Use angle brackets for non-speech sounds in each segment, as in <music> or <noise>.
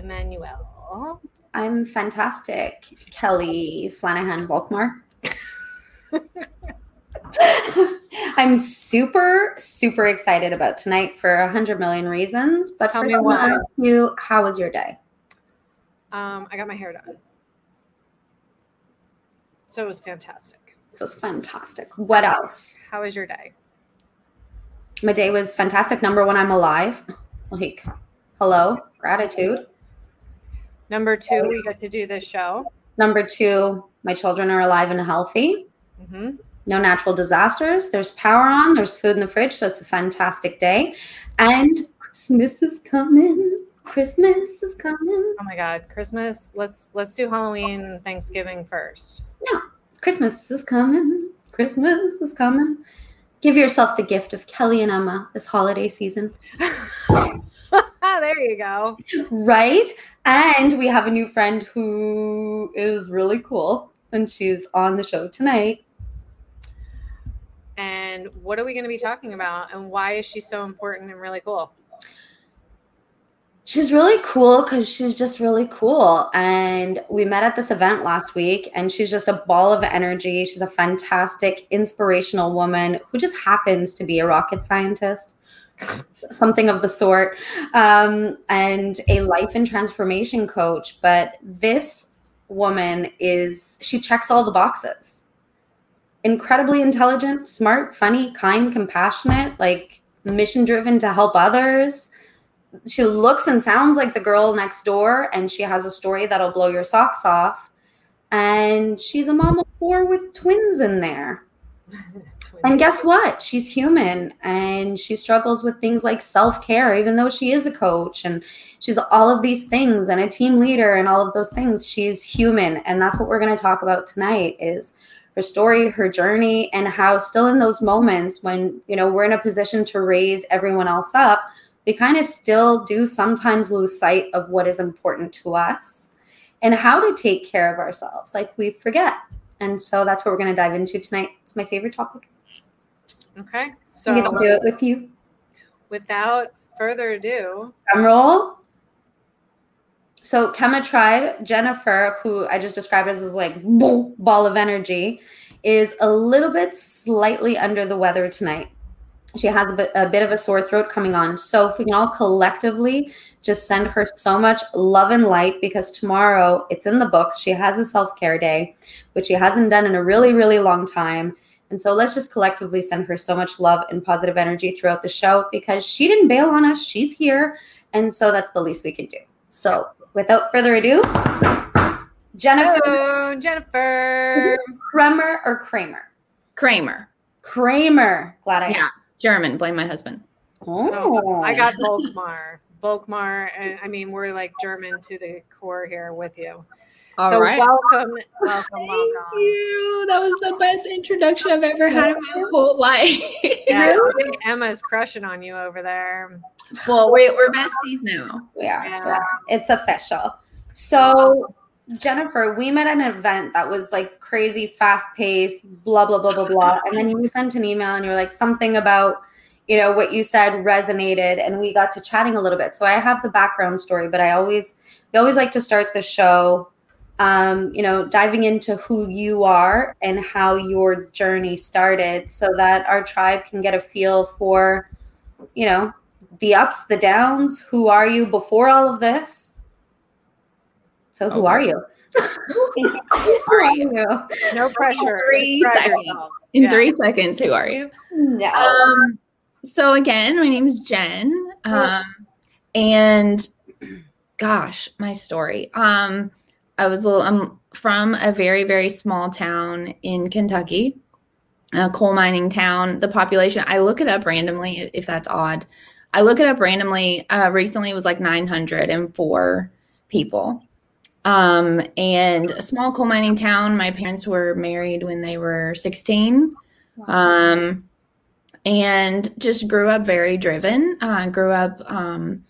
Emmanuel? I'm fantastic. Kelly Flanahan Volkmar. <laughs> I'm super, super excited about tonight for a hundred million reasons. But Tell first, me I want why. to ask you, how was your day? Um, I got my hair done. So it was fantastic. So it's fantastic. What else? How was your day? My day was fantastic. Number one, I'm alive. Like, hello, gratitude. Number two, we get to do this show. Number two, my children are alive and healthy. hmm no natural disasters. There's power on, there's food in the fridge, so it's a fantastic day. And Christmas is coming. Christmas is coming. Oh my God, Christmas. Let's let's do Halloween, and Thanksgiving first. No, Christmas is coming. Christmas is coming. Give yourself the gift of Kelly and Emma this holiday season. <laughs> <laughs> there you go. Right? And we have a new friend who is really cool, and she's on the show tonight. And what are we going to be talking about? And why is she so important and really cool? She's really cool because she's just really cool. And we met at this event last week, and she's just a ball of energy. She's a fantastic, inspirational woman who just happens to be a rocket scientist, something of the sort, um, and a life and transformation coach. But this woman is, she checks all the boxes. Incredibly intelligent, smart, funny, kind, compassionate, like mission driven to help others she looks and sounds like the girl next door and she has a story that'll blow your socks off and she's a mom of four with twins in there <laughs> and guess what she's human and she struggles with things like self-care even though she is a coach and she's all of these things and a team leader and all of those things she's human and that's what we're going to talk about tonight is her story her journey and how still in those moments when you know we're in a position to raise everyone else up we kind of still do sometimes lose sight of what is important to us and how to take care of ourselves. Like we forget. And so that's what we're going to dive into tonight. It's my favorite topic. Okay. So, I get to do it with you. without further ado, Drum roll. So KEMMA Tribe, Jennifer, who I just described as this like boom, ball of energy, is a little bit slightly under the weather tonight. She has a bit, a bit of a sore throat coming on. So if we can all collectively just send her so much love and light because tomorrow it's in the books. She has a self-care day, which she hasn't done in a really, really long time. And so let's just collectively send her so much love and positive energy throughout the show because she didn't bail on us. She's here. And so that's the least we can do. So without further ado, Jennifer hello, Jennifer. Kremer or Kramer? Kramer. Kramer. Glad I Yeah, German. Blame my husband. Oh, Oh, I got Volkmar. Volkmar, and I mean we're like German to the core here with you. All so right. welcome, welcome, Thank welcome. you. That was the best introduction I've ever had in my whole life. Yeah, I <laughs> think Emma's crushing on you over there. well, wait, we're besties now. we are. Yeah. Yeah, It's official. So, Jennifer, we met at an event that was like crazy, fast paced, blah, blah, blah, blah, blah. And then you sent an email and you were like, something about, you know, what you said resonated. And we got to chatting a little bit. So I have the background story, but I always, we always like to start the show um, you know, diving into who you are and how your journey started so that our tribe can get a feel for, you know, the ups, the downs. Who are you before all of this? So, who Okay. are you? <laughs> who are you? No pressure. Three pressure seconds. In Yeah. three seconds, who are you? No. Um, so again, my name is Jen. Um, and gosh, my story. Um, I was a little, I'm from a very, very small town in Kentucky, a coal mining town. The population, I look it up randomly if that's odd. I look it up randomly. Uh, recently, it was like 904 people. Um, and a small coal mining town. My parents were married when they were 16. Um, and just grew up very driven. Uh, grew up, um,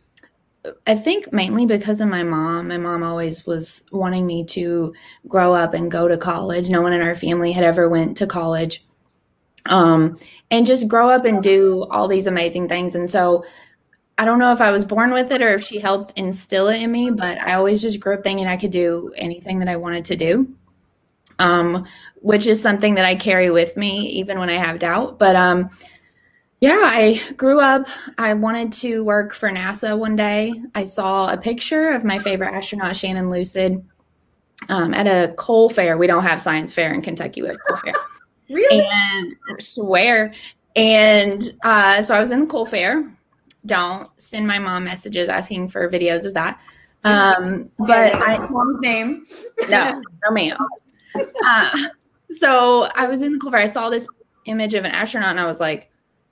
I think mainly because of my mom. My mom always was wanting me to grow up and go to college. No one in our family had ever went to college. Um, and just grow up and do all these amazing things. And so I don't know if I was born with it or if she helped instill it in me, but I always just grew up thinking I could do anything that I wanted to do. Um, which is something that I carry with me even when I have doubt. But um, yeah, I grew up. I wanted to work for NASA one day. I saw a picture of my favorite astronaut, Shannon Lucid, um, at a coal fair. We don't have science fair in Kentucky. We have coal fair. <laughs> really? And I swear. And uh, so I was in the coal fair. Don't send my mom messages asking for videos of that. Um, <laughs> but I, mom's name. no, no, ma'am. <laughs> Uh, so I was in the coal fair. I saw this image of an astronaut, and I was like,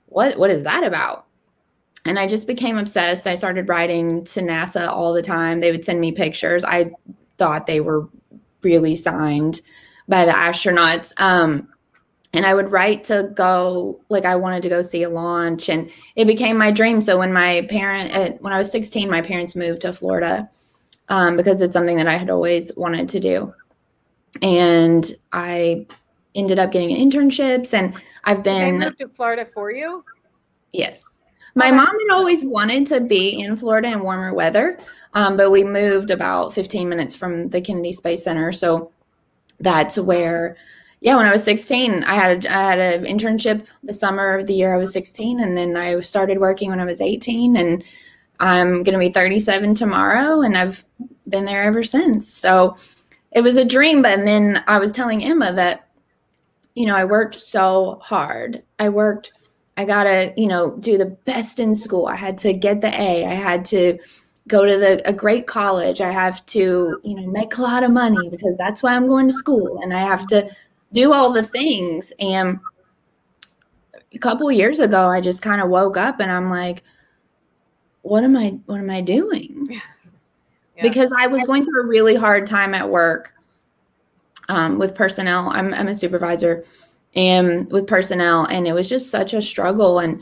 "What? What is that about?" And I just became obsessed. I started writing to NASA all the time. They would send me pictures. I thought they were really signed by the astronauts. Um, and I would write to go, like I wanted to go see a launch, and it became my dream. So when my parent, uh, when I was 16, my parents moved to Florida um, because it's something that I had always wanted to do and I ended up getting internships and I've They been moved to Florida for you? yes. My mom had always wanted to be in Florida in warmer weather, um, but we moved about 15 minutes from the Kennedy Space Center, so that's where. Yeah, when I was 16, I had I had an internship the summer of the year I was 16, and then I started working when I was 18, and I'm going to be 37 tomorrow, and I've been there ever since. So it was a dream. But then I was telling Emma that, you know, I worked so hard. I worked, I got to, you know, do the best in school. I had to get the A. I had to go to the a great college. I have to, you know, make a lot of money because that's why I'm going to school. And I have to do all the things. And a couple years ago, I just kind of woke up and I'm like, what am I, what am I doing? <laughs> Yeah. because I was going through a really hard time at work um, with personnel. I'm, I'm a supervisor and with personnel, and it was just such a struggle. And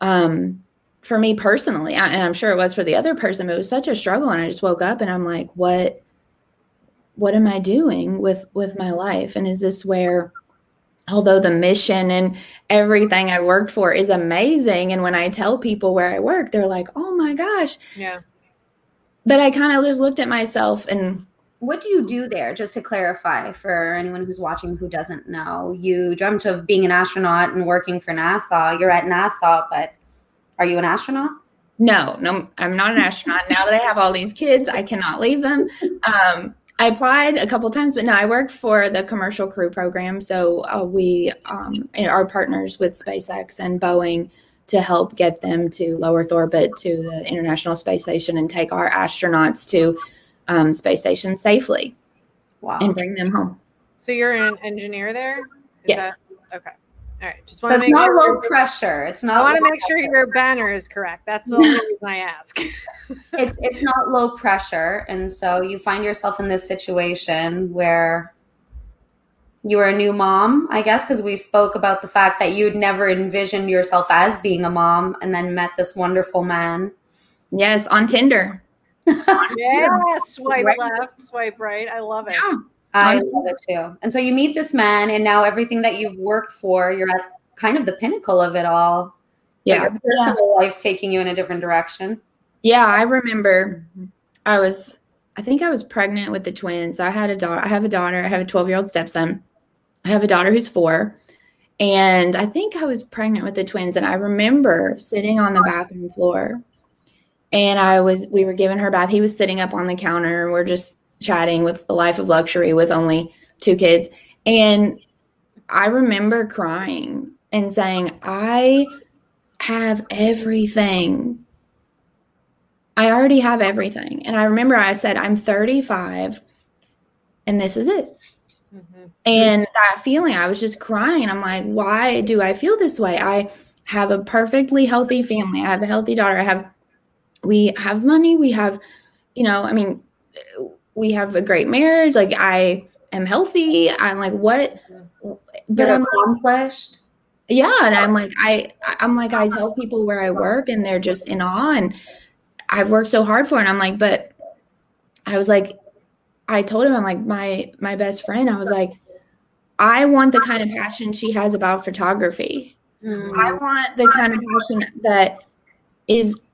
um, for me personally, I- and I'm sure it was for the other person, but it was such a struggle. And I just woke up and I'm like, what, what am I doing with with my life? And is this where although the mission and everything I worked for is amazing. And when I tell people where I work, they're like, oh my gosh, Yeah. but I kind of just looked at myself and What do you do there? Just to clarify for anyone who's watching who doesn't know, you dreamt of being an astronaut and working for NASA. You're at NASA, but are you an astronaut? no, no, I'm not an astronaut. now that I have all these kids, I cannot leave them. Um, I applied a couple times, but no, I work for the commercial crew program. So uh, we um, are partners with SpaceX and Boeing to help get them to low Earth orbit to the International Space Station and take our astronauts to um, space station safely Wow. and bring them home. So you're an engineer there? Is Yes. that- okay. All right. Just so want to it's make not sure. low pressure. It's not. I want to make sure your banner is correct. That's the only reason I ask. <laughs> it's it's not low pressure, and so you find yourself in this situation where you were a new mom, I guess, because we spoke about the fact that you'd never envisioned yourself as being a mom, and then met this wonderful man. Yes, on Tinder. Yeah. <laughs> Swipe Right. left, swipe right. I love it. Yeah. I love it too. And so you meet this man, and now everything that you've worked for, you're at kind of the pinnacle of it all. But Yeah. your personal life's taking you in a different direction. Yeah, I remember I was I think I was pregnant with the twins. I had a daughter. I have a daughter. I have a 12 year old stepson. I have a daughter who's four. And I think I was pregnant with the twins. And I remember sitting on the bathroom floor and I was, we were giving her a bath. He was sitting up on the counter and we're just chatting with the life of luxury with only two kids. And I remember crying and saying, I have everything. I already have everything. And I remember I said, I'm 35 and this is it. Mm-hmm. And that feeling, I was just crying. I'm like, why do I feel this way? I have a perfectly healthy family. I have a healthy daughter. I have, we have money. We have, you know, I mean, we have a great marriage. Like I am healthy. I'm like, what? But I'm accomplished. Yeah. And I'm like, I, I'm like, I tell people where I work and they're just in awe and I've worked so hard for it. And I'm like, but I was like, I told him, I'm like, my, my best friend, I was like, I want the kind of passion she has about photography. Mm. I want the kind of passion that is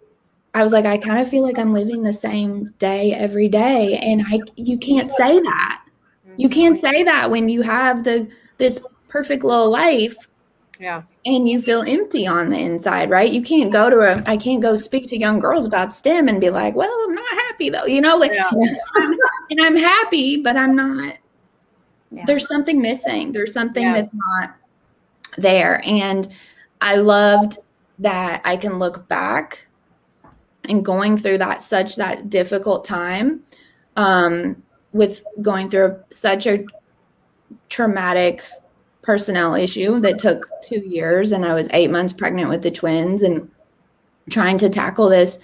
I was like, I kind of feel like I'm living the same day every day. And I you can't say that. You mm-hmm. can't say that when you have the this perfect little life. Yeah. And you feel empty on the inside, right? You can't go to a I can't go speak to young girls about STEM and be like, well, I'm not happy though. You know, like yeah. <laughs> And I'm happy, but I'm not yeah. there's something missing. There's something yeah. that's not there. And I loved that I can look back and going through that such that difficult time um, with going through such a traumatic personnel issue that took two years and i was eight months pregnant with the twins and trying to tackle this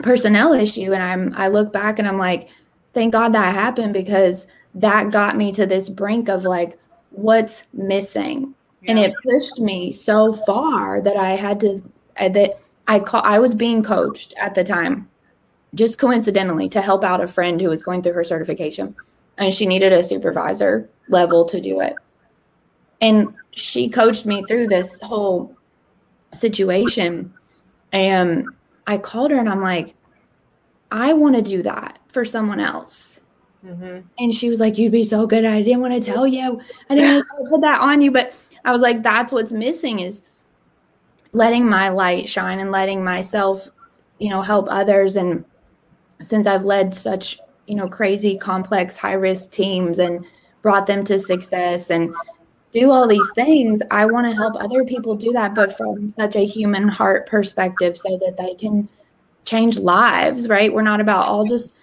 personnel issue and i'm i look back and i'm like thank god that happened because that got me to this brink of like what's missing yeah. and it pushed me so far that i had to uh, that I call I was being coached at the time, just coincidentally, to help out a friend who was going through her certification, and she needed a supervisor level to do it. And she coached me through this whole situation. And I called her and I'm like, I want to do that for someone else. Mm-hmm. And she was like, You'd be so good. I didn't want to tell you. I didn't <laughs> want to put that on you. But I was like, That's what's missing is letting my light shine and letting myself, you know, help others. And since I've led such, you know, crazy, complex, high risk teams and brought them to success and do all these things, I want to help other people do that, but from such a human heart perspective so that they can change lives, right? We're not about all just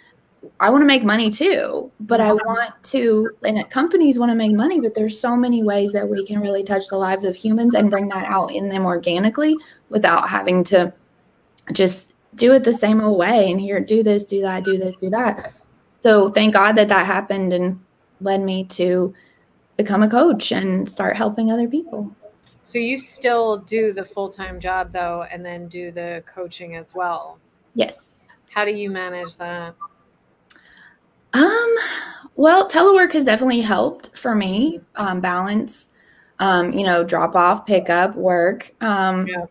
I want to make money too, but I want to, and companies want to make money, but there's so many ways that we can really touch the lives of humans and bring that out in them organically without having to just do it the same old way and here, do this, do that, do this, do that. So thank God that that happened and led me to become a coach and start helping other people. So you still do the full time job though, and then do the coaching as well. Yes. How do you manage that? Um, well, telework has definitely helped for me um, balance, um, you know, drop off, pick up, work. Um, yeah.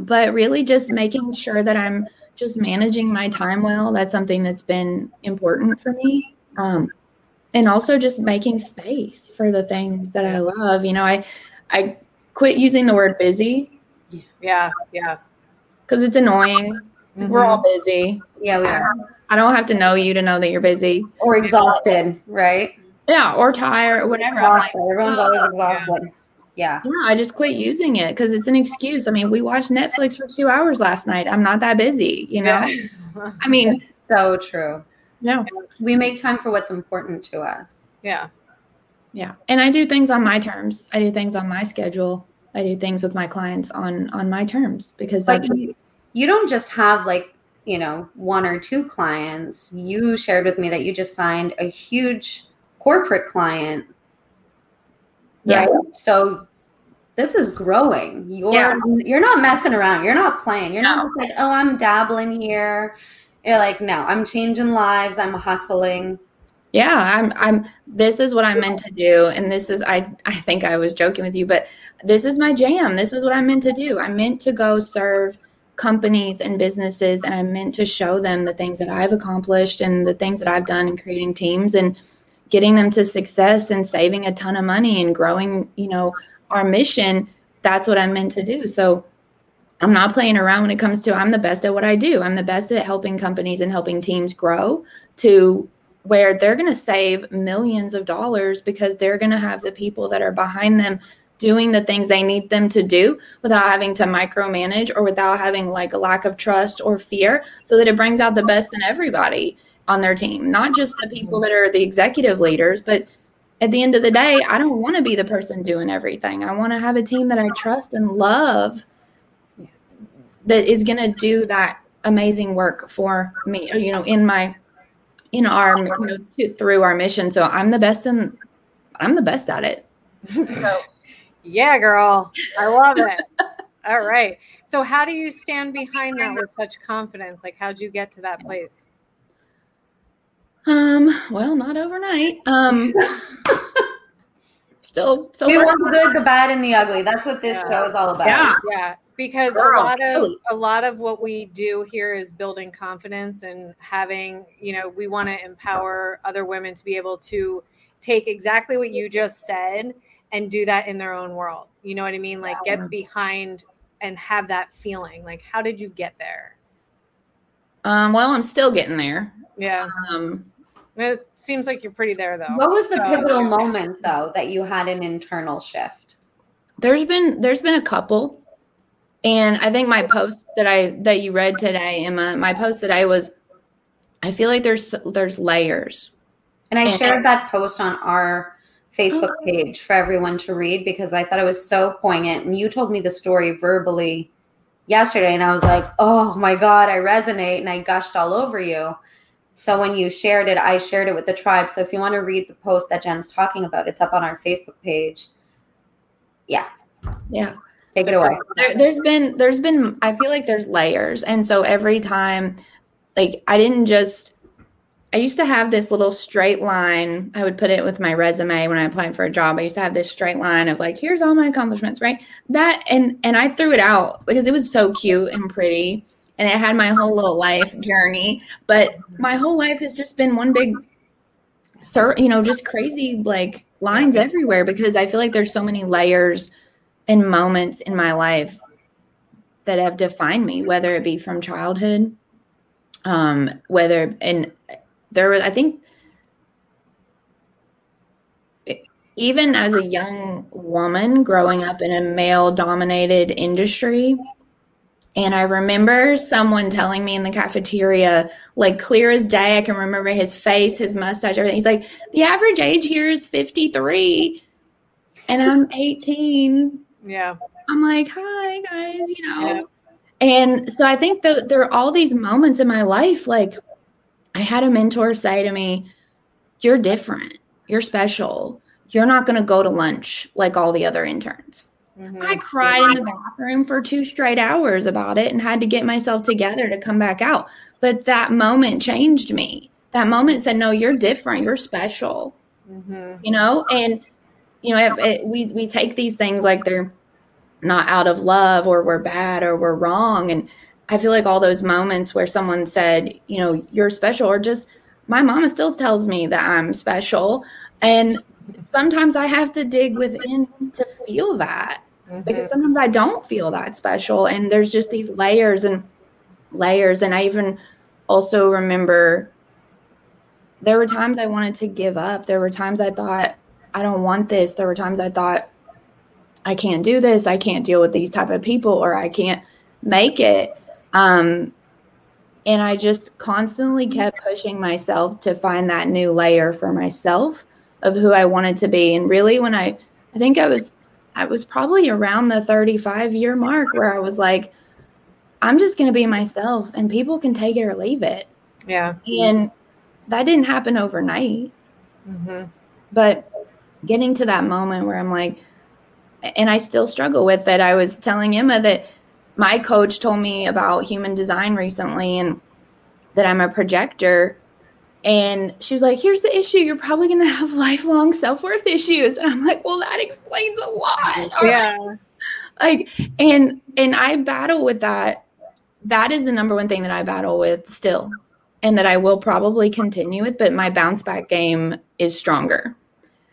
But really just making sure that I'm just managing my time well. That's something that's been important for me. Um, and also just making space for the things that I love. You know, I, I quit using the word busy. Yeah. Yeah. Cause it's annoying. Mm-hmm. We're all busy. Yeah, we are. I don't have to know you to know that you're busy or exhausted, right? Yeah, or tired or whatever. Like, Everyone's always exhausted. Yeah. yeah. I just quit using it because it's an excuse. I mean, we watched Netflix for two hours last night. I'm not that busy, you know? Yeah. I mean, <laughs> so true. No. We make time for what's important to us. Yeah. Yeah. And I do things on my terms. I do things on my schedule. I do things with my clients on on my terms because like you, you don't just have like you know, one or two clients, you shared with me that you just signed a huge corporate client. Yeah. Right? So this is growing. You're yeah. you're not messing around. You're not playing. You're no. not like, oh, I'm dabbling here. You're like, no, I'm changing lives. I'm hustling. Yeah, I'm I'm this is what I'm meant to do. And this is I I think I was joking with you, but this is my jam. This is what I'm meant to do. I'm meant to go serve companies and businesses and I'm meant to show them the things that I've accomplished and the things that I've done in creating teams and getting them to success and saving a ton of money and growing, you know, our mission. That's what I'm meant to do. So I'm not playing around when it comes to I'm the best at what I do. I'm the best at helping companies and helping teams grow to where they're going to save millions of dollars because they're going to have the people that are behind them doing the things they need them to do without having to micromanage or without having like a lack of trust or fear so that it brings out the best in everybody on their team not just the people that are the executive leaders but at the end of the day i don't want to be the person doing everything. I want to have a team that i trust and love that is going to do that amazing work for me uh, you know in my in our you know through our mission. So i'm the best and i'm the best at it. <laughs> So yeah, girl. I love it. <laughs> All right. So, how do you stand behind that with such confidence? Like, how'd you get to that place? Um, well, not overnight. Um, <laughs> still, still we want the good, the bad, and the ugly. That's what this yeah. show is all about. Yeah, yeah. Because Girl, a lot of a lot of what we do here is building confidence and having, you know, we want to empower other women to be able to take exactly what you just said and do that in their own world. You know what I mean? Like get behind and have that feeling. Like how did you get there? Um, well, I'm still getting there. Yeah. Um, it seems like you're pretty there though. What was the so, pivotal moment though that you had an internal shift? There's been there's been a couple. And I think my post that I that you read today, Emma, my post today was I feel like there's there's layers. And I and shared that post on our Facebook oh. page for everyone to read because I thought it was so poignant. And you told me the story verbally yesterday, and I was like, oh my God, I resonate. And I gushed all over you. So when you shared it, I shared it with the tribe. So if you want to read the post that Jen's talking about, it's up on our Facebook page. Yeah. Yeah. Take it away. There, there's been, there's been, I feel like there's layers. And so every time, like, I didn't just, I used to have this little straight line. I would put it with my resume when I applied for a job. I used to have this straight line of like, here's all my accomplishments, right? That and and I threw it out because it was so cute and pretty and it had my whole little life journey. But my whole life has just been one big sir, you know, just crazy like lines everywhere because I feel like there's so many layers and moments in my life that have defined me, whether it be from childhood, um, whether and there was, I think, even as a young woman growing up in a male dominated industry, and I remember someone telling me in the cafeteria, like clear as day, I can remember his face, his mustache, everything. He's like, the average age here is 53, and I'm 18. Yeah. I'm like, hi, guys, you know. Yeah. And so I think that there are all these moments in my life, like I had a mentor say to me, You're different. You're special. You're not going to go to lunch like all the other interns. Mm-hmm. I cried in the bathroom for two straight hours about it and had to get myself together to come back out. But that moment changed me. That moment said, No, you're different. You're special. Mm-hmm. You know, and you know, if it, we we take these things like they're not out of love or we're bad or we're wrong, and I feel like all those moments where someone said, you know, you're special, or just my mama still tells me that I'm special. And sometimes I have to dig within to feel that mm-hmm. because sometimes I don't feel that special. And there's just these layers and layers. And I even also remember there were times I wanted to give up. There were times I thought, I don't want this. There were times I thought, I can't do this. I can't deal with these type of people, or I can't make it. Um, and I just constantly kept pushing myself to find that new layer for myself of who I wanted to be. And really, when I, I think I was, I was probably around the 35 year mark where I was like, I'm just going to be myself and people can take it or leave it. Yeah. And that didn't happen overnight. Mm-hmm. But getting to that moment where I'm like, and I still struggle with it. I was telling Emma that my coach told me about human design recently and that I'm a projector. And she was like, here's the issue. You're probably going to have <laughs> lifelong self worth issues. And I'm like, well, that explains a lot. <laughs> Yeah. Like, and, and I battle with that that is the number one thing that I battle with still and that I will probably continue with, but my bounce back game is stronger.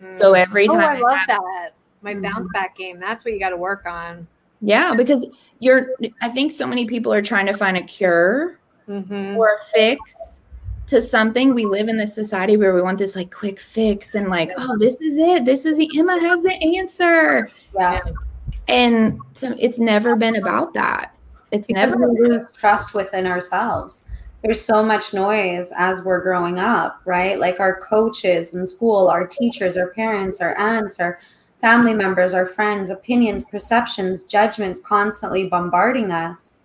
So Mm. every Oh, time I I love have- that. My bounce back game. That's what you got to work on. Yeah, because you're I think so many people are trying to find a cure Mm-hmm. or a fix to something. We live in this society where we want this like quick fix and like, oh, this is it. This is the Emma has the answer. Yeah. And to, it's never been about that. It's Because never we lose trust within ourselves. There's so much noise as we're growing up, right? Like our coaches in school, our teachers, our parents, our aunts, our family members, our friends, opinions, perceptions, judgments constantly bombarding us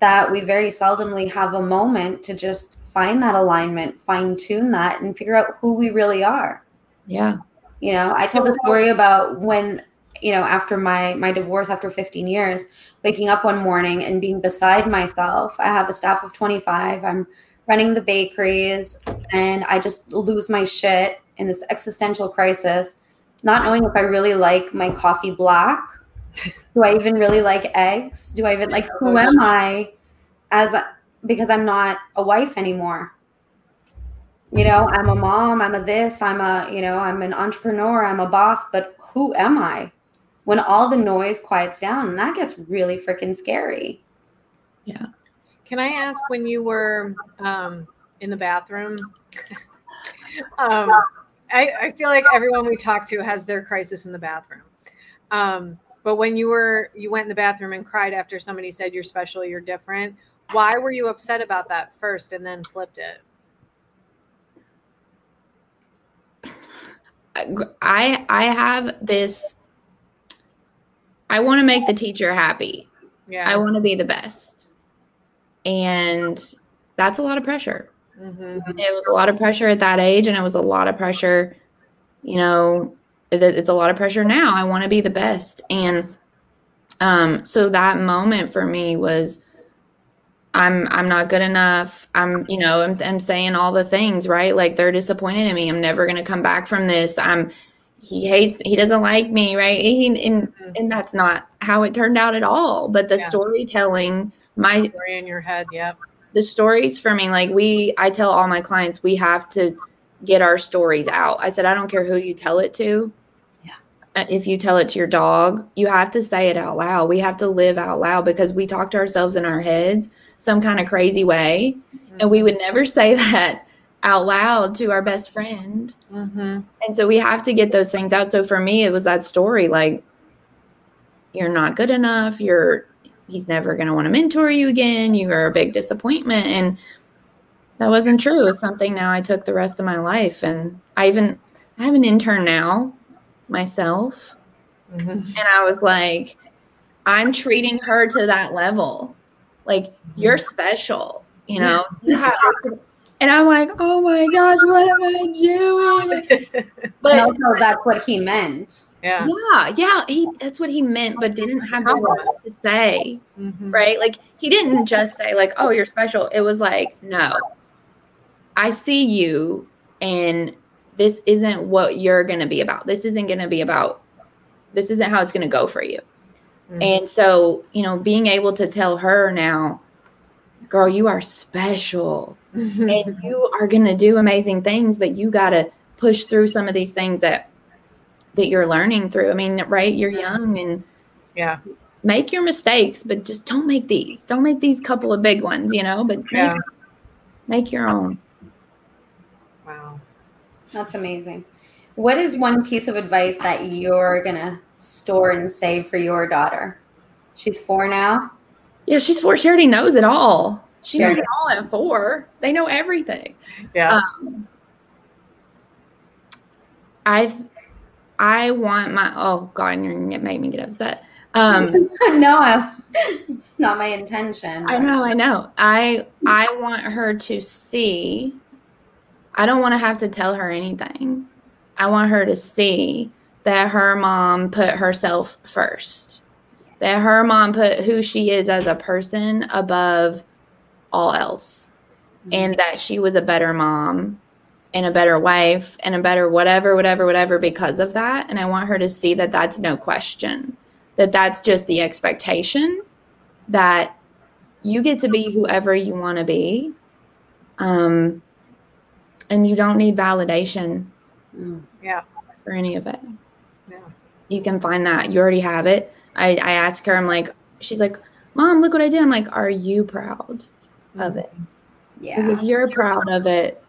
that we very seldomly have a moment to just find that alignment, fine tune that, and figure out who we really are. yeah. You know, I told a story about when, you know, after my my divorce after 15 years, waking up one morning and being beside myself. I have a staff of 25. I'm running the bakeries and I just lose my shit in this existential crisis, not knowing if I really like my coffee black. <laughs> Do I even really like eggs? Do I even like who am I as because I'm not a wife anymore? you know i'm a mom i'm a this i'm a you know i'm an entrepreneur i'm a boss but who am i when all the noise quiets down and that gets really freaking scary Yeah. Can I ask when you were um, in the bathroom? <laughs> um, I, I feel like everyone we talk to has their crisis in the bathroom. Um, but when you were you went in the bathroom and cried after somebody said you're special, you're different. Why were you upset about that first and then flipped it? I I have this I want to make the teacher happy. Yeah. I want to be the best. And that's a lot of pressure. Hmm It was a lot of pressure at that age and it was a lot of pressure, you know, it's a lot of pressure now. I want to be the best. And um so that moment for me was I'm I'm not good enough. I'm you know I'm, I'm saying all the things right. Like they're disappointed in me. I'm never gonna come back from this. I'm he hates he doesn't like me right. He, and and that's not how it turned out at all. But the Yeah. storytelling, my Story in your head. Yep. The stories for me like we I tell all my clients we have to get our stories out. I said I don't care who you tell it to. Yeah. Uh, If you tell it to your dog, you have to say it out loud. We have to live out loud because we talk to ourselves in our heads some kind of crazy way and we would never say <laughs> that out loud to our best friend. Mm-hmm. And so we have to get those things out. So for me, it was that story like, you're not good enough. You're, he's never going to want to mentor you again. You are a big disappointment. And that wasn't true. It's something now I took the rest of my life. And I even, I have an intern now myself. Mm-hmm. And I was like, I'm treating her to that level. Like, you're special, you know? You have, <laughs> and I'm like, oh my gosh, what am I doing? <laughs> but But also that's what he meant Yeah. yeah, yeah, he that's what he meant, but didn't have the words to say, Mhm. right? Like he didn't just say like, "Oh, you're special." It was like, "No, I see you, and this isn't what you're going to be about. This isn't going to be about. This isn't how it's going to go for you." Mhm. And so, you know, being able to tell her now, "Girl, you are special." <laughs> and you are going to do amazing things but you got to push through some of these things that that you're learning through. I mean right you're young and yeah. make your mistakes but just don't make these. Don't make these couple of big ones you know but make, Yeah. make your own. Wow. that's amazing. What is one piece of advice that you're gonna store and save for your daughter? She's four now? Yeah she's four. She already knows it all. She Sure. knows it all at four. They know everything. Yeah. um, I've I want my oh god, you're gonna make me get upset. Um, no <laughs> I, not my intention I know, I know. I I want her to see. I don't want to have to tell her anything. I want her to see that her mom put herself first. That her mom put who she is as a person above all else. And that she was a better mom and a better wife and a better whatever whatever whatever because of that and I want her to see that that's no question. That that's just the expectation that you get to be whoever you want to be. Um, and you don't need validation. Mm. Yeah. For any of it. Yeah. You can find that. You already have it. I, I asked her, I'm like, she's like, Mom, look what I did. I'm like, Are you proud of it? Yeah. Because if you're proud of it,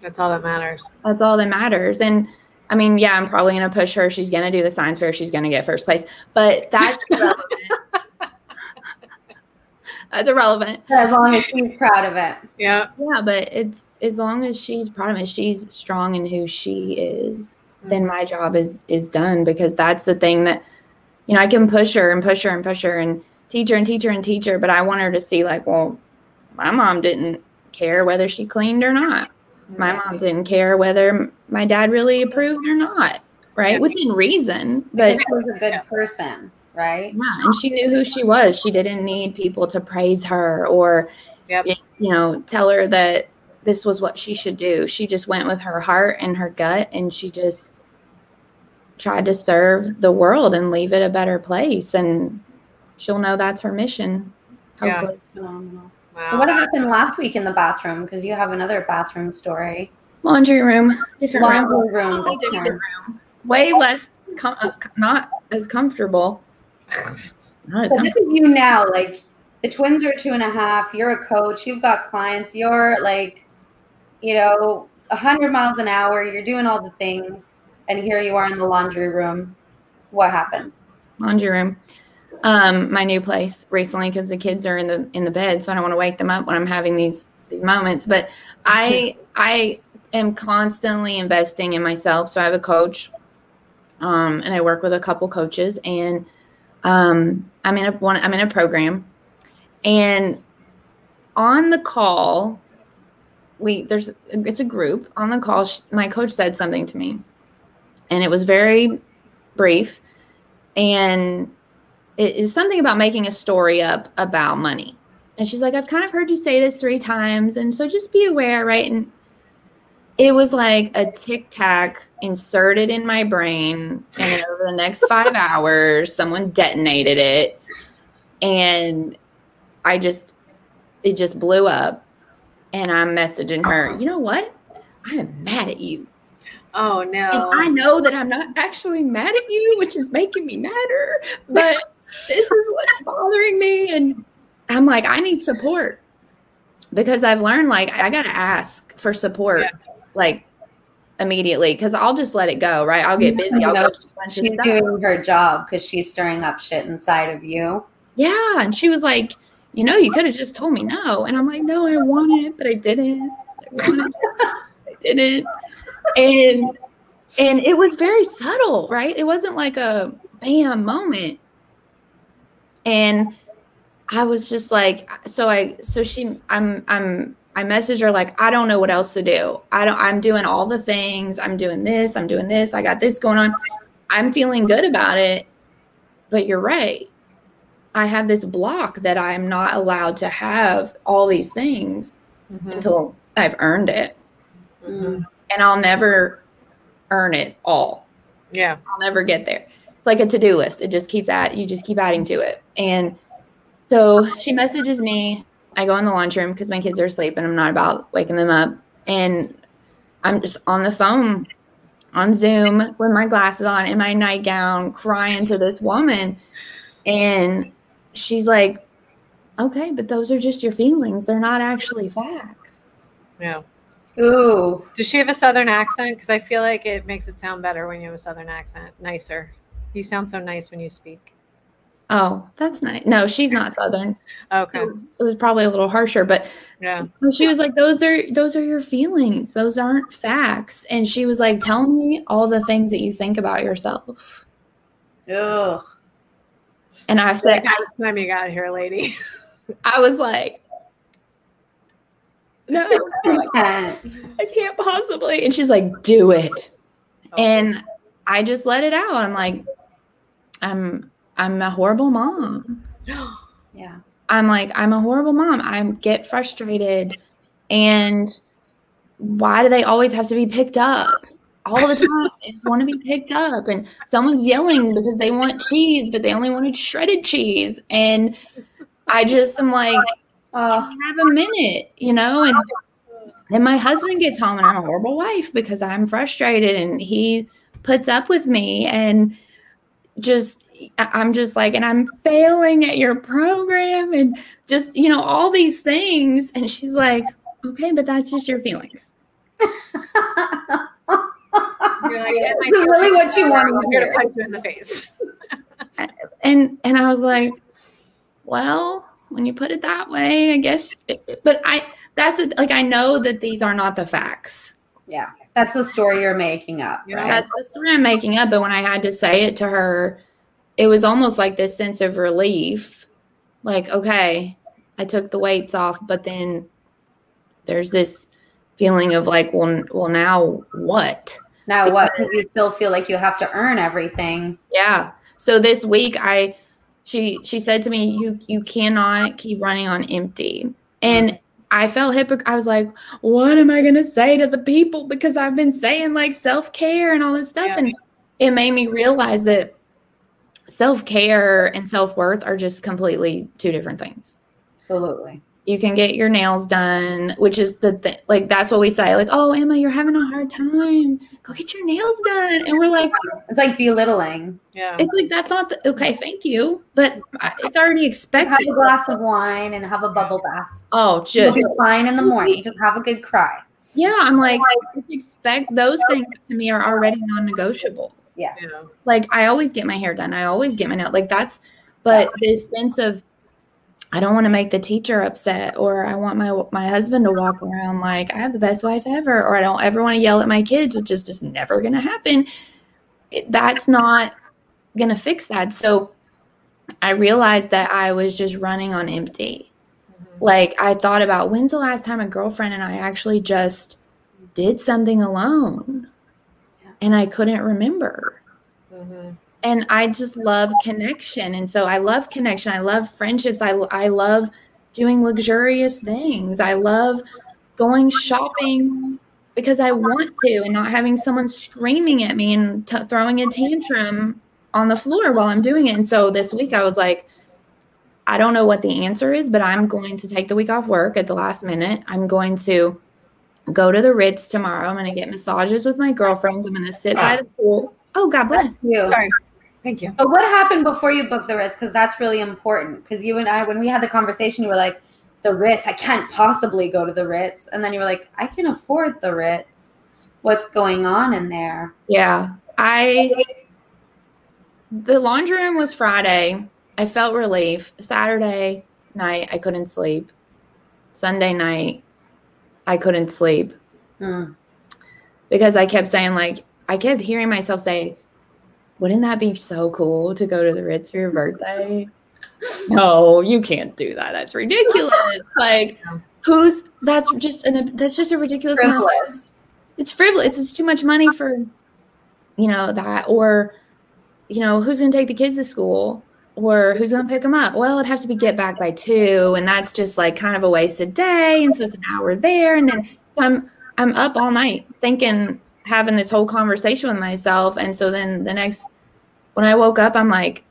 that's all that matters. That's all that matters. And I mean, yeah, I'm probably going to push her. She's going to do the science fair. She's going to get first place. But that's <laughs> irrelevant. that's irrelevant. As long as she's proud of it. Yeah. Yeah, but it's as long as she's proud of it, she's strong in who she is, mm-hmm. then my job is is done because that's the thing that you know, I can push her and push her and push her and teach her and teach her and teach her, but I want her to see like, well, my mom didn't care whether she cleaned or not my mom didn't care whether my dad really approved or not, right? Within reason. But she was a good person, right? Yeah, and she knew who she was. She didn't need people to praise her or yep. you know, tell her that this was what she should do. She just went with her heart and her gut and she just tried to serve the world and leave it a better place and she'll know that's her mission. Hopefully. Yeah. Wow. So what happened last week in the bathroom? Because you have another bathroom story. Laundry room. Different laundry room. room. Different room. Way less, com- uh, not as comfortable. <laughs> Not as so this is you now. Like the twins are two and a half. You're a coach. You've got clients. You're like, you know, a hundred miles an hour. You're doing all the things, and here you are in the laundry room. What happened? Laundry room um, my new place recently because the kids are in the in the bed, so I don't want to wake them up when I'm having these these moments. But I I am constantly investing in myself. So I have a coach, um, and I work with a couple coaches, and um, I'm in a one I'm in a program, and on the call, we there's it's a group on the call. My coach said something to me, and it was very brief, and it is something about making a story up about money. And she's like, I've kind of heard you say this three times. And so just be aware, right? And it was like a tic tac inserted in my brain. And over the next <laughs> five hours, someone detonated it. And I just, it just blew up. And I'm messaging her, uh-huh. you know what? I am mad at you. Oh no. And I know that I'm not actually mad at you, which is making me madder. But this is what's bothering me. And I'm like, I need support because I've learned like I got to ask for support yeah. like immediately because I'll just let it go, right? I'll get busy. I'll she's doing her job because she's stirring up shit inside of you. Yeah. And she was like, you know, you could have just told me no. And I'm like, no, I want it, but I didn't. I, I didn't. And and it was very subtle, right? It wasn't like a bam moment and I was just like, so I, so she, I'm, I'm, I messaged her like, I don't know what else to do. I don't, I'm doing all the things. I'm doing this. I'm doing this. I got this going on. I'm feeling good about it. But you're right. I have this block that I'm not allowed to have all these things mm-hmm. until I've earned it. Mm-hmm. And I'll never earn it all. Yeah. I'll never get there like a to-do list. It just keeps at you just keep adding to it. And so she messages me. I go in the lunchroom because my kids are asleep and I'm not about waking them up. And I'm just on the phone on Zoom with my glasses on in my nightgown, crying to this woman. And she's like, Okay, but those are just your feelings. They're not actually facts. Yeah. Ooh. Does she have a southern accent? Because I feel like it makes it sound better when you have a southern accent. Nicer. You sound so nice when you speak. Oh, that's nice. No, she's not Southern. okay. So it was probably a little harsher, but yeah. She was like, Those are those are your feelings. Those aren't facts. And she was like, Tell me all the things that you think about yourself. Ugh. And I said, Last time you got here, lady. <laughs> I was like, No, I can't possibly. And she's like, Do it. And I just let it out. I'm like, I'm I'm a horrible mom. <gasps> yeah. I'm like, I'm a horrible mom. I get frustrated. And why do they always have to be picked up? All the time. <laughs> they want to be picked up. And someone's yelling because they want cheese, but they only wanted shredded cheese. And I just am like, oh. have a minute, you know? And then my husband gets home and I'm a horrible wife because I'm frustrated and he puts up with me and just I'm just like, and I'm failing at your program and just, you know, all these things. And she's like, okay, but that's just your feelings. <laughs> You're like, yeah, this is really what you want. I'm here to punch you in the face. <laughs> and and I was like, well, when you put it that way, I guess. But I that's the, like I know that these are not the facts. Yeah, that's the story you're making up. Right? That's the story I'm making up. But when I had to say it to her, it was almost like this sense of relief. Like, okay, I took the weights off, but then there's this feeling of like, well, well, now what? Now because, what? Because you still feel like you have to earn everything. Yeah. So this week, I she she said to me, "You you cannot keep running on empty," and I felt hypocrite. I was like, "What am I gonna say to the people?" Because I've been saying like self care and all this stuff, yeah. and it made me realize that self care and self worth are just completely two different things. Absolutely you can get your nails done, which is the thing. Like that's what we say. Like, oh, Emma, you're having a hard time. Go get your nails done. And we're like, it's like belittling. Yeah. It's like that's not the, okay. Thank you, but it's already expected. Have a glass of wine and have a bubble bath. Oh, just fine in the morning. Just have a good cry. Yeah, I'm like, expect those things to me are already non-negotiable. Yeah. Like I always get my hair done. I always get my nail. Like that's, but this sense of I don't want to make the teacher upset or I want my my husband to walk around like I have the best wife ever or I don't ever want to yell at my kids which is just never going to happen. It, that's not going to fix that. So I realized that I was just running on empty. Mm-hmm. Like I thought about when's the last time a girlfriend and I actually just did something alone? Yeah. And I couldn't remember. Mm-hmm and I just love connection. And so I love connection. I love friendships. I, I love doing luxurious things. I love going shopping because I want to and not having someone screaming at me and t- throwing a tantrum on the floor while I'm doing it. And so this week I was like, I don't know what the answer is, but I'm going to take the week off work at the last minute. I'm going to go to the Ritz tomorrow. I'm going to get massages with my girlfriends. I'm going to sit by the pool. Oh, God bless you. Sorry. Thank you. But what happened before you booked the Ritz? Because that's really important. Because you and I, when we had the conversation, you were like, the Ritz, I can't possibly go to the Ritz. And then you were like, I can afford the Ritz. What's going on in there? Yeah. I, the laundry room was Friday. I felt relief. Saturday night, I couldn't sleep. Sunday night, I couldn't sleep. Hmm. Because I kept saying, like, I kept hearing myself say, wouldn't that be so cool to go to the Ritz for your birthday? <laughs> no, you can't do that. That's ridiculous. <laughs> like, who's that's just an that's just a ridiculous. Frivolous. It's frivolous. It's too much money for, you know that or, you know who's gonna take the kids to school or who's gonna pick them up? Well, it'd have to be get back by two, and that's just like kind of a wasted day, and so it's an hour there, and then I'm I'm up all night thinking having this whole conversation with myself. And so then the next, when I woke up, I'm like,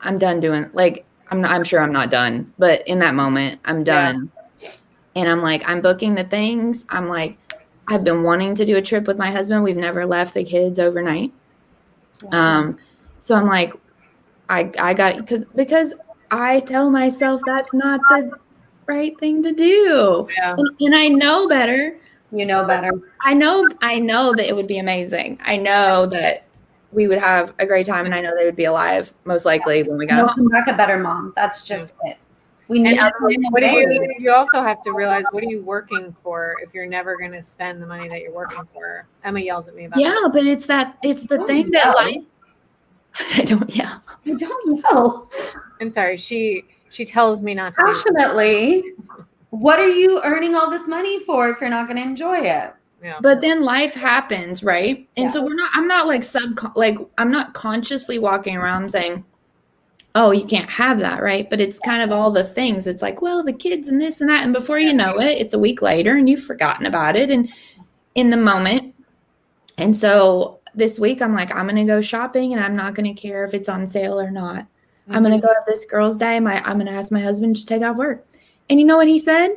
I'm done doing like I'm not, I'm sure I'm not done, but in that moment, I'm done. Yeah. And I'm like, I'm booking the things. I'm like, I've been wanting to do a trip with my husband. We've never left the kids overnight. Um, so I'm like, I I got because because I tell myself that's not the right thing to do, yeah. and, and I know better. You know better. I know I know that it would be amazing. I know that we would have a great time and I know they would be alive most likely when we got home. back a better mom. That's just it. We need what do you you also have to realize what are you working for if you're never going to spend the money that you're working for. Emma yells at me about Yeah, that. but it's that it's the thing that life <laughs> I don't yell. I don't yell. I'm sorry. She she tells me not to passionately <laughs> what are you earning all this money for if you're not going to enjoy it? Yeah. But then life happens, right? And yeah. so we're not I'm not like sub like I'm not consciously walking around saying, "Oh, you can't have that," right? But it's kind of all the things. It's like, well, the kids and this and that and before you know it, it's a week later and you've forgotten about it and in the moment. And so this week I'm like I'm going to go shopping and I'm not going to care if it's on sale or not. Mm-hmm. I'm gonna go have this girls' day. My I'm gonna ask my husband to take off work. And you know what he said?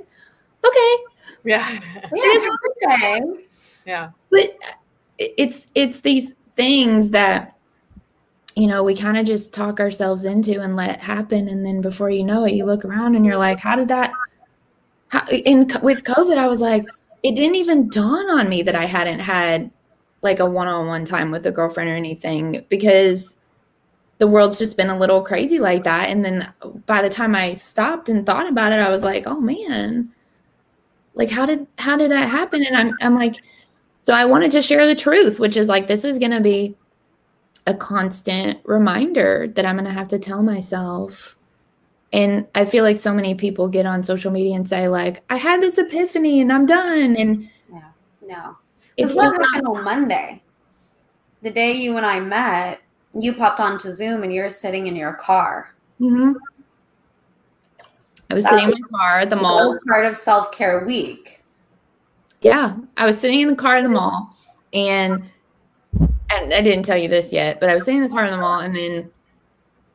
Okay. Yeah. <laughs> Yeah. Yeah. But uh, it's it's these things that you know we kind of just talk ourselves into and let happen and then before you know it you look around and you're like how did that how, in with covid i was like it didn't even dawn on me that i hadn't had like a one-on-one time with a girlfriend or anything because the world's just been a little crazy like that. And then by the time i stopped and thought about it i was like oh man. Like how did how did that happen? And i'm i'm like so i wanted to share the truth which is like this is going to be a constant reminder that i'm going to have to tell myself. And i feel like so many people get on social media and say like i had this epiphany and i'm done. And yeah no. It's just not, on monday? The day you and i met you popped onto zoom and you're sitting in your car. Mhm. i was That sitting in was- the car at the mall. part of self-care week. Yeah, I was sitting in the car in the mall, and and I didn't tell you this yet, but I was sitting in the car in the mall, and then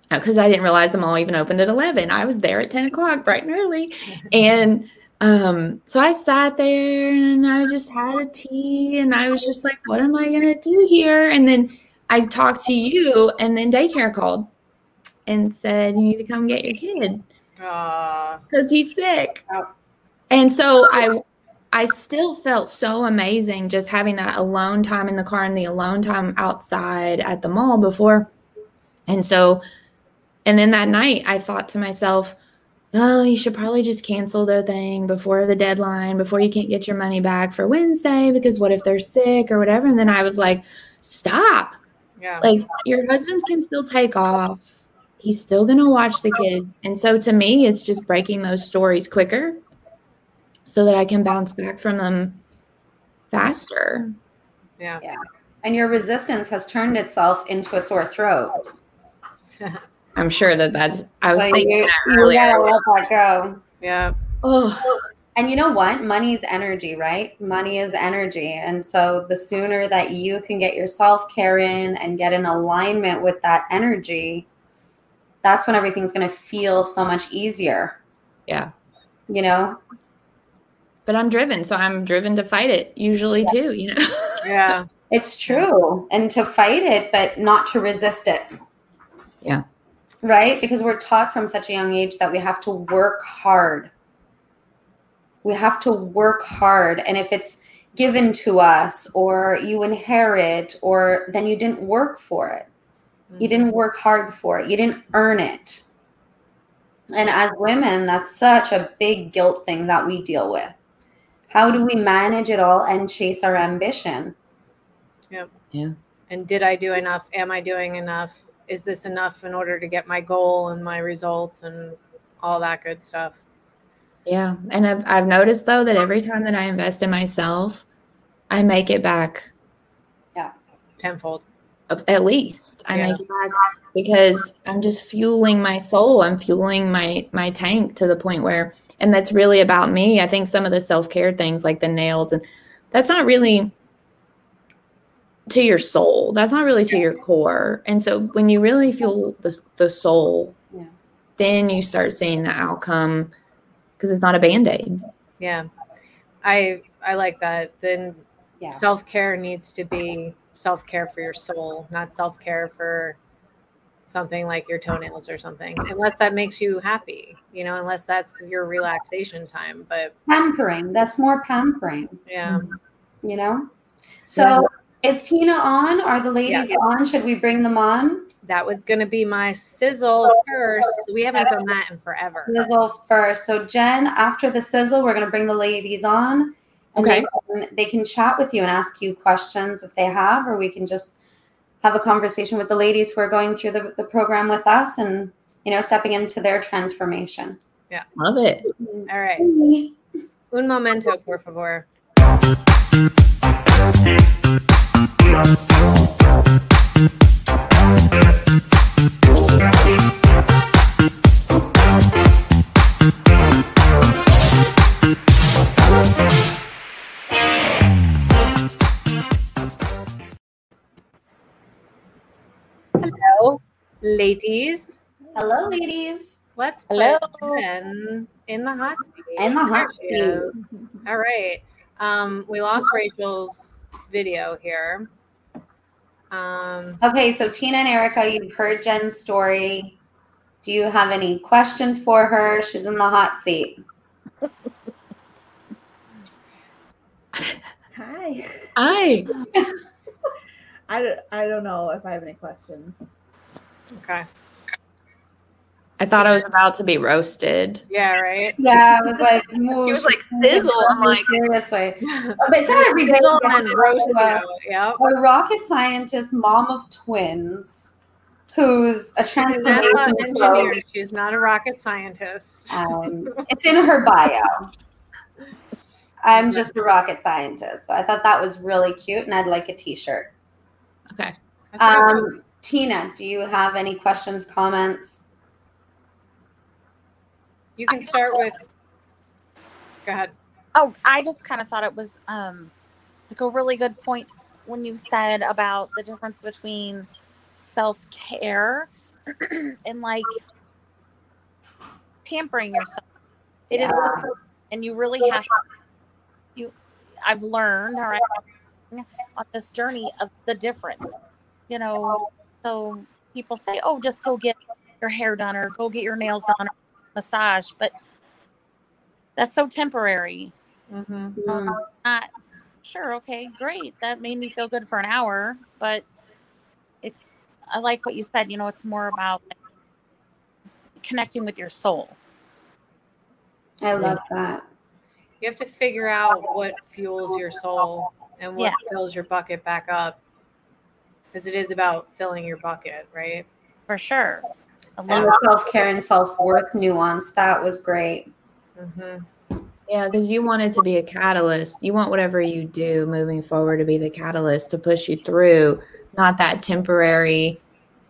because I didn't realize the mall even opened at eleven, I was there at ten o'clock, bright and early, and um, so I sat there and I just had a tea, and I was just like, "What am I gonna do here?" And then I talked to you, and then daycare called and said, "You need to come get your kid." Because he's sick. And so I I still felt so amazing just having that alone time in the car and the alone time outside at the mall before. And so and then that night I thought to myself, oh, you should probably just cancel their thing before the deadline, before you can't get your money back for Wednesday, because what if they're sick or whatever? And then I was like, stop. Yeah. Like your husband can still take off. He's still going to watch the kids. And so to me, it's just breaking those stories quicker so that I can bounce back from them faster. yeah. Yeah. and your resistance has turned itself into a sore throat <laughs> I'm sure that that's, I was Like, thinking you, that you gotta let that go Yeah. Oh, And you know what? Money is energy, right? Money is energy. And so the sooner that you can get your self care in and get in alignment with that energy, that's when everything's going to feel so much easier. Yeah. You know? but I'm driven. So I'm driven to fight it usually too, you know? <laughs> Yeah. It's true. And to fight it, but not to resist it. Yeah. Right? Because we're taught from such a young age that we have to work hard. We have to work hard. And if it's given to us or you inherit, or then you didn't work for it. You mm-hmm. didn't work hard for it. You didn't earn it. And as women, that's such a big guilt thing that we deal with. How do we manage it all and chase our ambition? Yeah. Yeah. And did I do enough? Am I doing enough? Is this enough in order to get my goal and my results and all that good stuff? Yeah. And I've, I've noticed though that every time that I invest in myself, I make it back Yeah. Tenfold. at least I Yeah. make it back because I'm just fueling my soul. I'm fueling my my tank to the point where and that's really about me. I think some of the self-care things like the nails and that's not really to your soul. That's not really to your core. And so when you really fuel the the soul, Yeah. then you start seeing the outcome because it's not a band-aid. Yeah. I I like that. Then Yeah. self-care needs to be self-care for your soul, not self-care for something like your toenails or something. Unless that makes you happy, you know, unless that's your relaxation time. But Pampering. That's more pampering, yeah. you know? So is Tina on? Are the ladies Yes. on? Should we bring them on? That was going to be my sizzle first. We haven't done that in forever. Sizzle first. So Jen, after the sizzle, we're gonna bring the ladies on. And Okay. They can, they can chat with you and ask you questions if they have, or we can just have a conversation with the ladies who are going through the, the program with us and you know stepping into their transformation. Yeah. Love it. Mm-hmm. All right. Un momento, por favor. Hello, ladies. Hello, ladies. Let's Hello. in the hot seat. In the hot seat. All right. Um, we lost Rachel's video here. Um, Okay, so Tina and Erica, you've heard Jen's story. Do you have any questions for her? She's in the hot seat. Hi. Hi. <laughs> I I don't know if I have any questions. okay. I thought I was about to be roasted. Yeah, right. Yeah, I was like, <laughs> She was like sizzle. I'm like, seriously. <laughs> But it's not every day Sizzle you and get then to roast talk to a, a rocket scientist, mom of twins, who's a She's a transformation engineer. pro. She's not a rocket scientist. Um, <laughs> it's in her bio. I'm just a rocket scientist. So I thought that was really cute and I'd like a t-shirt. okay. That's all right. Um, Tina, do you have any questions, comments? You can start with. Go ahead. Oh, I just kind of thought it was um like a really good point when you said about the difference between self care <clears throat> and like pampering yourself. It is, Yeah. so- and you really have you. I've learned, all right, on this journey of the difference. You know, so people say, "Oh, just go get your hair done or go get your nails done massage," but that's so temporary. Mm-hmm. Mm, Not sure. Okay, great. That made me feel good for an hour, but it's. I like what you said. You know, it's more about like, connecting with your soul. I love that. You have to figure out what fuels your soul and what Yeah. fills your bucket back up. Because it is about filling your bucket, right? For sure. I And the self-care and self-worth nuance, that was great. Mm-hmm. Yeah, because you want it to be a catalyst. You want whatever you do moving forward to be the catalyst to push you through, not that temporary.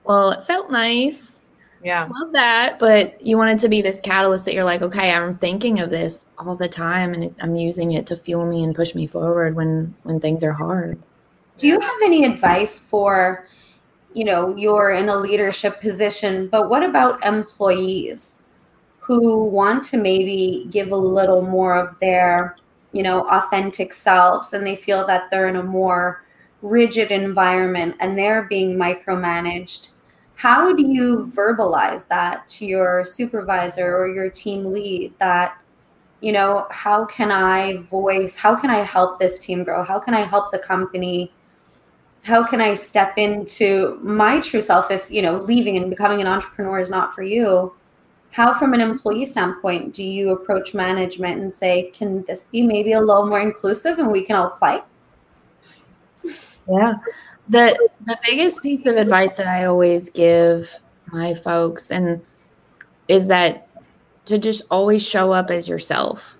Well, it felt nice. Yeah. Love that. But you want it to be this catalyst that you're like, okay, I'm thinking of this all the time and I'm using it to fuel me and push me forward when when things are hard. Do you have any advice for, you know, you're in a leadership position, but what about employees who want to maybe give a little more of their, you know, authentic selves and they feel that they're in a more rigid environment and they're being micromanaged? How do you verbalize that to your supervisor or your team lead that you know, how can I voice, how can I help this team grow? How can I help the company? How can I step into my true self if, you know, leaving and becoming an entrepreneur is not for you? How, from an employee standpoint, do you approach management and say, can this be maybe a little more inclusive and we can all fight? Yeah. The the biggest piece of advice that I always give my folks and is that to just always show up as yourself.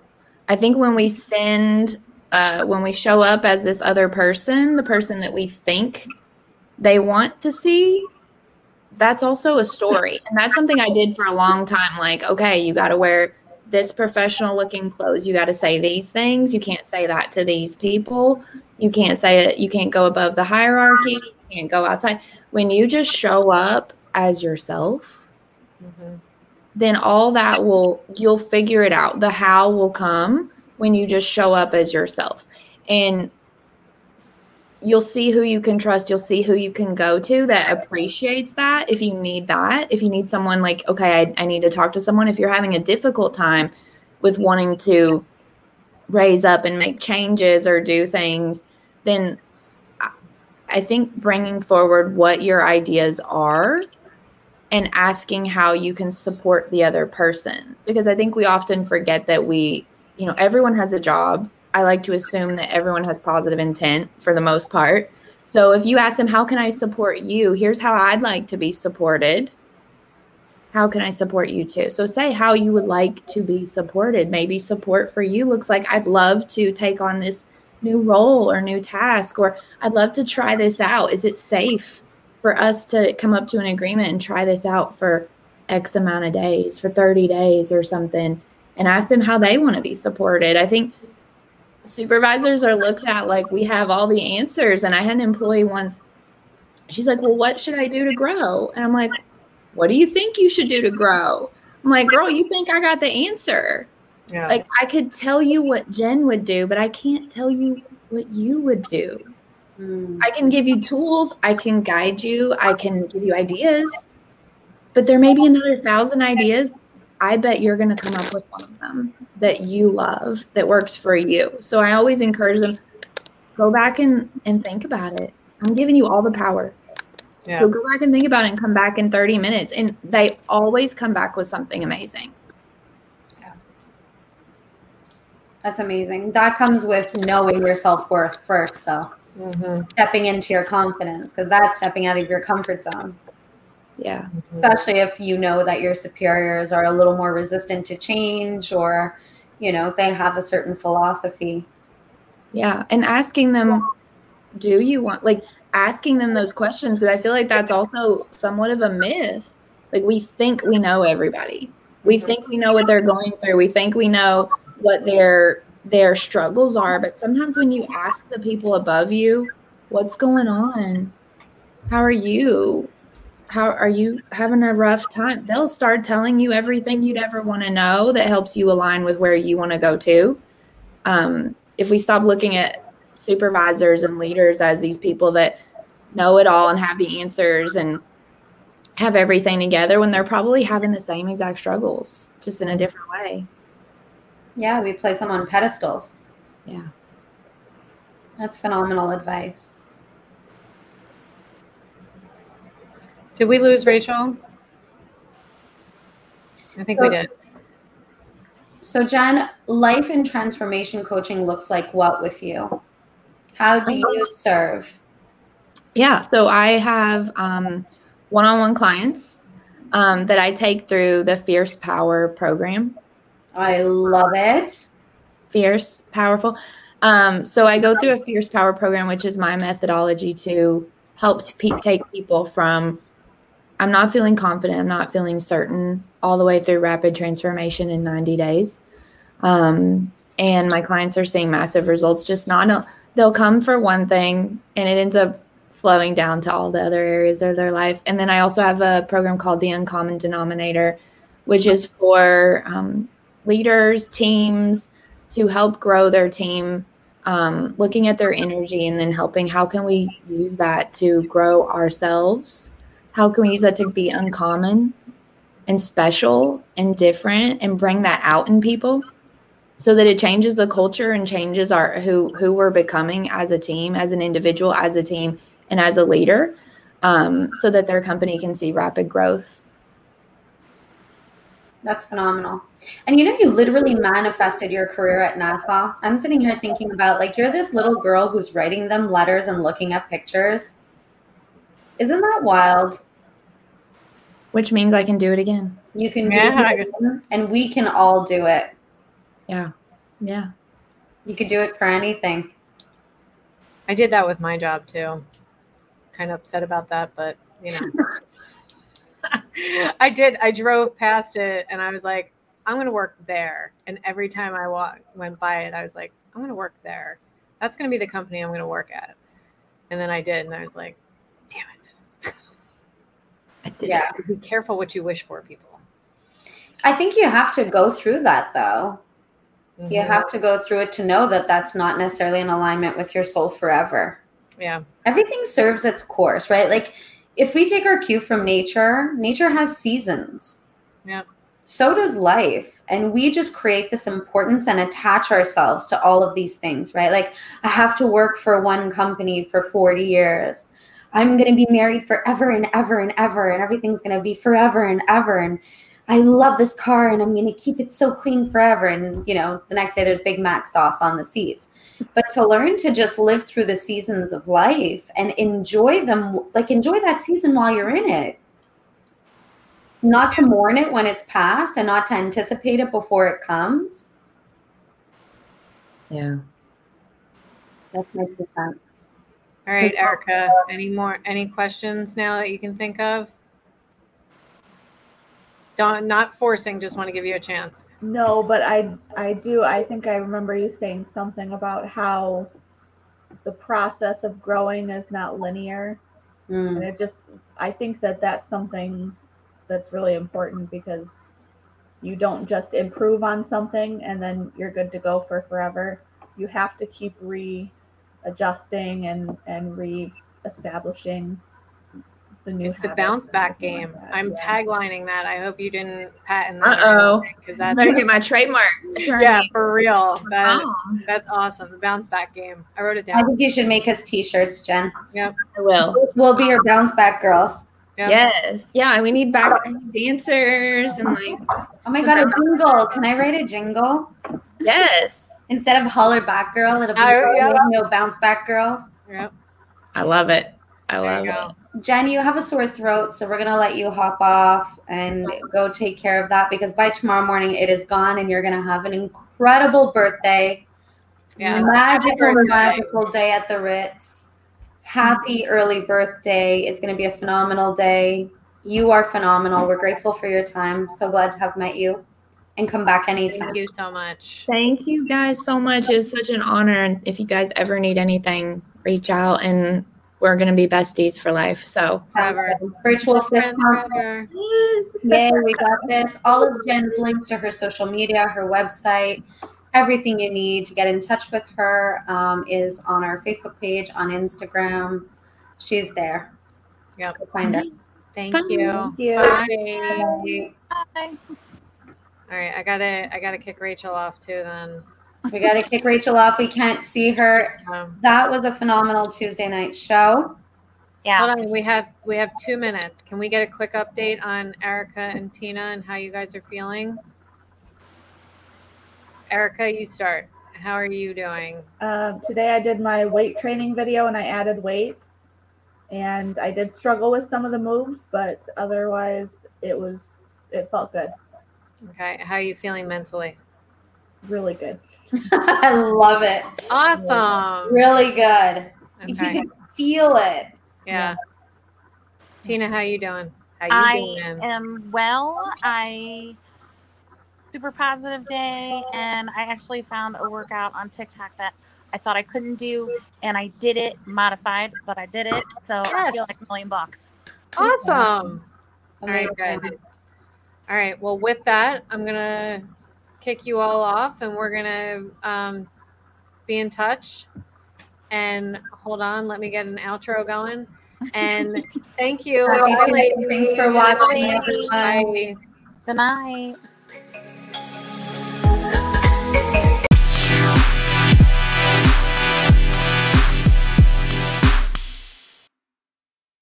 I think when we send uh, when we show up as this other person, the person that we think they want to see, that's also a story. And that's something I did for a long time. Like, okay, you got to wear this professional looking clothes. You got to say these things. You can't say that to these people. You can't say it. You can't go above the hierarchy. You can't go outside. When you just show up as yourself, Mm-hmm. then all that will, you'll figure it out. The how will come when you just show up as yourself. And you'll see who you can trust. You'll see who you can go to that appreciates that. If you need that, if you need someone like, okay, I, I need to talk to someone. If you're having a difficult time with wanting to raise up and make changes or do things, then I- I think bringing forward what your ideas are and asking how you can support the other person. Because I think we often forget that we, you know, everyone has a job. I like to assume that everyone has positive intent for the most part. So if you ask them, how can I support you? Here's how I'd like to be supported. How can I support you too? So say how you would like to be supported. Maybe support for you looks like I'd love to take on this new role or new task, or I'd love to try this out. Is it safe for us to come up to an agreement and try this out for X amount of days, for 30 days or something, and ask them how they want to be supported? I think supervisors are looked at like we have all the answers. And I had an employee once, she's like, Well, what should I do to grow? And I'm like, what do you think you should do to grow? I'm like, girl, you think I got the answer. Yeah. Like I could tell you what Jen would do, but I can't tell you what you would do. Mm. I can give you tools, I can guide you, I can give you ideas, but there may be another thousand ideas. I bet you're going to come up with one of them that you love that works for you. So I always encourage them go back and, and think about it. I'm giving you all the power. yeah. So go back and think about it and come back in 30 minutes. And they always come back with something amazing. Yeah. That's amazing. That comes with knowing your self worth first, though. Mm-hmm. Stepping into your confidence, because that's stepping out of your comfort zone. Yeah. Mm-hmm. Especially if you know that your superiors are a little more resistant to change or, you know, they have a certain philosophy. Yeah. And asking them, do you want, like, asking them those questions, because I feel like that's also somewhat of a myth. Like, we think we know everybody. We mm-hmm. think we know what they're going through. We think we know what their their struggles are, but sometimes when you ask the people above you, what's going on? How are you? How are you having a rough time? They'll start telling you everything you'd ever want to know that helps you align with where you want to go to. Um, if we stop looking at supervisors and leaders as these people that know it all and have the answers and have everything together when they're probably having the same exact struggles, just in a different way. Yeah, we place them on pedestals. Yeah. That's phenomenal advice. Did we lose Rachel? I think we did. So, Jen, life and transformation coaching looks like what with you? How do you serve? Yeah. So I have um, one-on-one clients um, that I take through the Fierce Power program. I love it. Fierce, powerful. Um, so I go through a Fierce Power program, which is my methodology to help pe- take people from I'm not feeling confident, I'm not feeling certain, all the way through rapid transformation in 90 days. Um, and my clients are seeing massive results. Just not they'll come for one thing, and it ends up flowing down to all the other areas of their life. And then I also have a program called the Uncommon Denominator, which is for um, leaders, teams to help grow their team, um, looking at their energy and then helping how can we use that to grow ourselves? How can we use that to be uncommon and special and different and bring that out in people so that it changes the culture and changes our who who we're becoming as a team, as an individual, as a team, and as a leader, um, so that their company can see rapid growth That's phenomenal. And you know, you literally manifested your career at NASA. I'm sitting here thinking about like you're this little girl who's writing them letters and looking at pictures. Isn't that wild? which means I can do it again. You can do Yeah. it, and we can all do it. Yeah. Yeah. You could do it for anything. I did that with my job too. Kind of upset about that, but you know. <laughs> I did. I drove past it and I was like, I'm going to work there. And every time I walk, went by it, I was like, I'm going to work there. That's going to be the company I'm going to work at. And then I did. And I was like, damn it. I did Yeah. Be careful what you wish for, people. I think you have to go through that though. You Mhm. have to go through it to know that that's not necessarily in alignment with your soul forever. Yeah. Everything serves its course, right? Like if we take our cue from nature, nature has seasons. Yeah. So does life. And we just create this importance and attach ourselves to all of these things, right? Like I have to work for one company for 40 years. I'm going to be married forever and ever and ever, and everything's going to be forever and ever. And I love this car and I'm going to keep it so clean forever. And, you know, the next day there's Big Mac sauce on the seats. But to learn to just live through the seasons of life and enjoy them, like enjoy that season while you're in it. Not to mourn it when it's past and not to anticipate it before it comes. Yeah. That makes sense. All right, Erica. Any more any questions now that you can think of? Don't not forcing, just want to give you a chance. No, but I I do. I think I remember you saying something about how the process of growing is not linear, Mm, and it just I think that that's something that's really important because you don't just improve on something and then you're good to go for forever. You have to keep readjusting and and re-establishing the new. It's the bounce back game. like that. I'm Yeah. taglining that. I hope you didn't patent that. Uh-oh. Because <laughs> that's better get my trademark. yeah, for real. That, Oh, That's awesome. The bounce back game. I wrote it down. I think you should make us t-shirts, Jen. Yeah, I will. We'll be your bounce back girls. Yep. Yes. Yeah, we need back dancers and like Oh my god, a jingle. Can I write a jingle? yes. Instead of Hollaback Girl, it'll be Oh, yeah. no bounce back girls. Yep. I love it. I There love it. Jen, you have a sore throat, so we're gonna let you hop off and go take care of that because by tomorrow morning it is gone and you're gonna have an incredible birthday. Yes. Magical, birthday. magical day at the Ritz. Happy early birthday. It's gonna be a phenomenal day. You are phenomenal. We're grateful for your time. So glad to have met you and come back anytime. Thank you so much. Thank you guys so much. It was such an honor. And if you guys ever need anything, reach out and we're gonna be besties for life. So Forever. Virtual fist Friends pump. forever. Yay, we got this. All of Jen's links to her social media, her website, everything you need to get in touch with her um, is on our Facebook page, on Instagram. She's there. Yep. Go find her. Thank Bye. you. Thank you. Bye. Bye. All right, I gotta I gotta kick Rachel off too. Then We got to kick Rachel off. We can't see her. um, That was a phenomenal Tuesday night show. Yeah. hold on, we have we have two minutes. Can we get a quick update on Erica and Tina and how you guys are feeling? Erica, you start. How are you doing? Um, today I did my weight training video and I added weights, and I did struggle with some of the moves, but otherwise it was it felt good, Okay, how are you feeling mentally? really good. <laughs> I love it. Awesome. Really good. You can feel it. Yeah. Tina, how you doing? How you I doing? am well. I super positive day, and I actually found a workout on TikTok that I thought I couldn't do, and I did it modified, but I did it. So I feel like a million bucks. Awesome. All right, good. All right. Well, with that, I'm gonna kick you all off, and we're gonna um, be in touch. And hold on, let me get an outro going. And <laughs> thank you. Happy Thanks for watching, Bye. everyone. Bye. Good night.